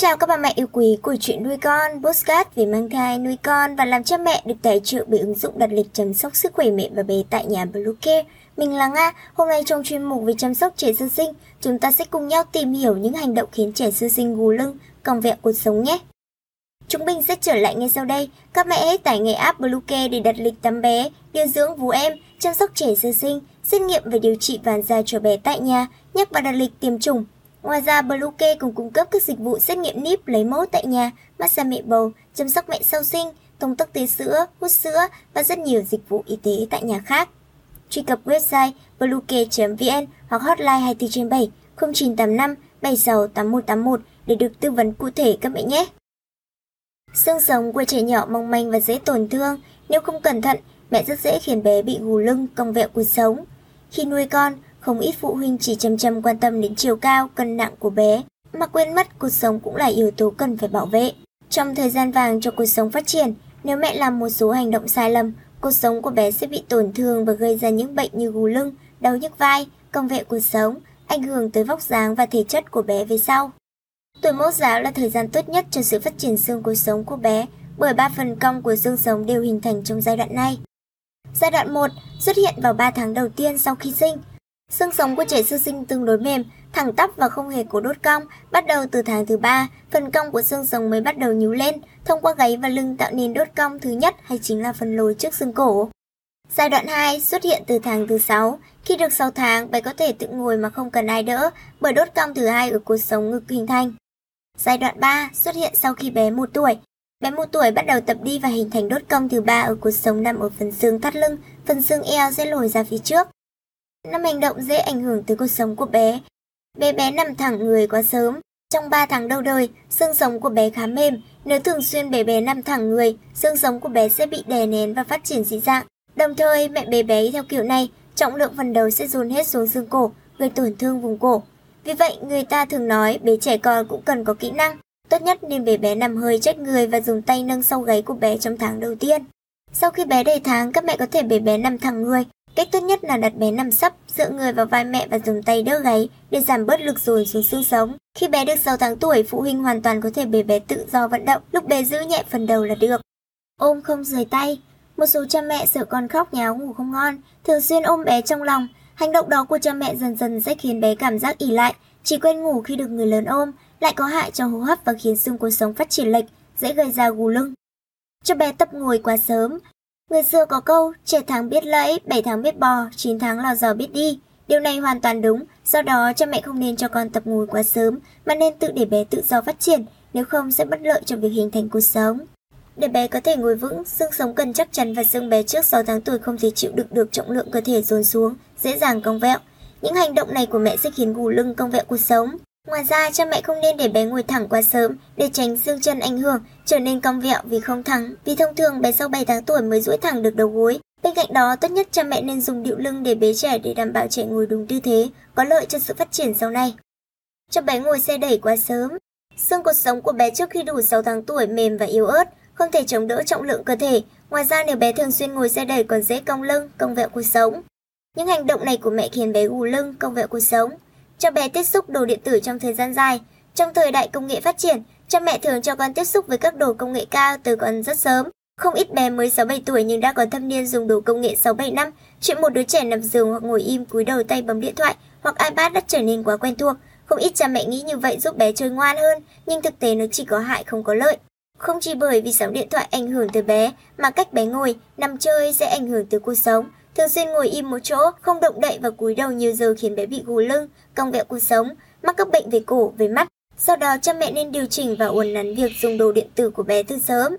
chào các bà mẹ yêu quý của chuyện nuôi con, postcard về mang thai, nuôi con và làm cha mẹ được tài trợ bởi ứng dụng đặt lịch chăm sóc sức khỏe mẹ và bé tại nhà Bluecare. Mình là Nga, hôm nay trong chuyên mục về chăm sóc trẻ sơ sinh, chúng ta sẽ cùng nhau tìm hiểu những hành động khiến trẻ sơ sinh gù lưng, còng vẹo cuộc sống nhé. Chúng mình sẽ trở lại ngay sau đây. Các mẹ hãy tải ngay app Bluecare để đặt lịch tắm bé, điều dưỡng vú em, chăm sóc trẻ sơ sinh, xét nghiệm và điều trị vàng da cho bé tại nhà, nhắc và đặt lịch tiêm chủng, Ngoài ra, Bluecare cũng cung cấp các dịch vụ xét nghiệm níp lấy mẫu tại nhà, massage mẹ bầu, chăm sóc mẹ sau sinh, thông tắc tưới sữa, hút sữa và rất nhiều dịch vụ y tế tại nhà khác. Truy cập website bluecare.vn hoặc hotline 24 trên 7 0985 76 8181 để được tư vấn cụ thể các mẹ nhé. Xương sống của trẻ nhỏ mong manh và dễ tổn thương, nếu không cẩn thận, mẹ rất dễ khiến bé bị gù lưng, cong vẹo cuộc sống. Khi nuôi con, không ít phụ huynh chỉ chăm chăm quan tâm đến chiều cao, cân nặng của bé, mà quên mất cuộc sống cũng là yếu tố cần phải bảo vệ. Trong thời gian vàng cho cuộc sống phát triển, nếu mẹ làm một số hành động sai lầm, cuộc sống của bé sẽ bị tổn thương và gây ra những bệnh như gù lưng, đau nhức vai, công vệ cuộc sống, ảnh hưởng tới vóc dáng và thể chất của bé về sau. Tuổi mẫu giáo là thời gian tốt nhất cho sự phát triển xương cuộc sống của bé, bởi ba phần cong của xương sống đều hình thành trong giai đoạn này. Giai đoạn 1 xuất hiện vào 3 tháng đầu tiên sau khi sinh, Xương sống của trẻ sơ sinh tương đối mềm, thẳng tắp và không hề có đốt cong. Bắt đầu từ tháng thứ ba, phần cong của xương sống mới bắt đầu nhú lên, thông qua gáy và lưng tạo nên đốt cong thứ nhất hay chính là phần lồi trước xương cổ. Giai đoạn 2 xuất hiện từ tháng thứ 6. Khi được 6 tháng, bé có thể tự ngồi mà không cần ai đỡ, bởi đốt cong thứ hai ở cột sống ngực hình thành. Giai đoạn 3 xuất hiện sau khi bé 1 tuổi. Bé 1 tuổi bắt đầu tập đi và hình thành đốt cong thứ ba ở cột sống nằm ở phần xương thắt lưng, phần xương eo sẽ lồi ra phía trước. Năm hành động dễ ảnh hưởng tới cuộc sống của bé. Bé bé nằm thẳng người quá sớm. Trong 3 tháng đầu đời, xương sống của bé khá mềm. Nếu thường xuyên bé bé nằm thẳng người, xương sống của bé sẽ bị đè nén và phát triển dị dạng. Đồng thời, mẹ bé bé theo kiểu này, trọng lượng phần đầu sẽ dồn hết xuống xương cổ, gây tổn thương vùng cổ. Vì vậy, người ta thường nói bé trẻ con cũng cần có kỹ năng. Tốt nhất nên bé bé nằm hơi chết người và dùng tay nâng sau gáy của bé trong tháng đầu tiên. Sau khi bé đầy tháng, các mẹ có thể bé bé nằm thẳng người, Cách tốt nhất là đặt bé nằm sấp, dựa người vào vai mẹ và dùng tay đỡ gáy để giảm bớt lực dồn xuống xương sống. Khi bé được 6 tháng tuổi, phụ huynh hoàn toàn có thể để bé tự do vận động, lúc bé giữ nhẹ phần đầu là được. Ôm không rời tay. Một số cha mẹ sợ con khóc nháo ngủ không ngon, thường xuyên ôm bé trong lòng. Hành động đó của cha mẹ dần dần sẽ khiến bé cảm giác ỉ lại, chỉ quên ngủ khi được người lớn ôm, lại có hại cho hô hấp và khiến xương cuộc sống phát triển lệch, dễ gây ra gù lưng. Cho bé tập ngồi quá sớm, Người xưa có câu, trẻ tháng biết lẫy, 7 tháng biết bò, 9 tháng là giờ biết đi. Điều này hoàn toàn đúng, do đó cha mẹ không nên cho con tập ngồi quá sớm, mà nên tự để bé tự do phát triển, nếu không sẽ bất lợi cho việc hình thành cuộc sống. Để bé có thể ngồi vững, xương sống cần chắc chắn và xương bé trước 6 tháng tuổi không thể chịu đựng được trọng lượng cơ thể dồn xuống, dễ dàng cong vẹo. Những hành động này của mẹ sẽ khiến gù lưng cong vẹo cuộc sống. Ngoài ra, cha mẹ không nên để bé ngồi thẳng quá sớm để tránh xương chân ảnh hưởng, trở nên cong vẹo vì không thẳng. Vì thông thường bé sau 7 tháng tuổi mới duỗi thẳng được đầu gối. Bên cạnh đó, tốt nhất cha mẹ nên dùng điệu lưng để bế trẻ để đảm bảo trẻ ngồi đúng tư thế, có lợi cho sự phát triển sau này. Cho bé ngồi xe đẩy quá sớm. Xương cột sống của bé trước khi đủ 6 tháng tuổi mềm và yếu ớt, không thể chống đỡ trọng lượng cơ thể. Ngoài ra nếu bé thường xuyên ngồi xe đẩy còn dễ cong lưng, cong vẹo cuộc sống. Những hành động này của mẹ khiến bé gù lưng, cong vẹo cuộc sống cho bé tiếp xúc đồ điện tử trong thời gian dài. Trong thời đại công nghệ phát triển, cha mẹ thường cho con tiếp xúc với các đồ công nghệ cao từ còn rất sớm. Không ít bé mới 6-7 tuổi nhưng đã có thâm niên dùng đồ công nghệ 6-7 năm. Chuyện một đứa trẻ nằm giường hoặc ngồi im cúi đầu tay bấm điện thoại hoặc iPad đã trở nên quá quen thuộc. Không ít cha mẹ nghĩ như vậy giúp bé chơi ngoan hơn, nhưng thực tế nó chỉ có hại không có lợi. Không chỉ bởi vì sóng điện thoại ảnh hưởng tới bé, mà cách bé ngồi, nằm chơi sẽ ảnh hưởng tới cuộc sống. Thường xuyên ngồi im một chỗ, không động đậy và cúi đầu nhiều giờ khiến bé bị gù lưng, cong vẹo cuộc sống, mắc các bệnh về cổ, về mắt. Sau đó cha mẹ nên điều chỉnh và uốn nắn việc dùng đồ điện tử của bé từ sớm.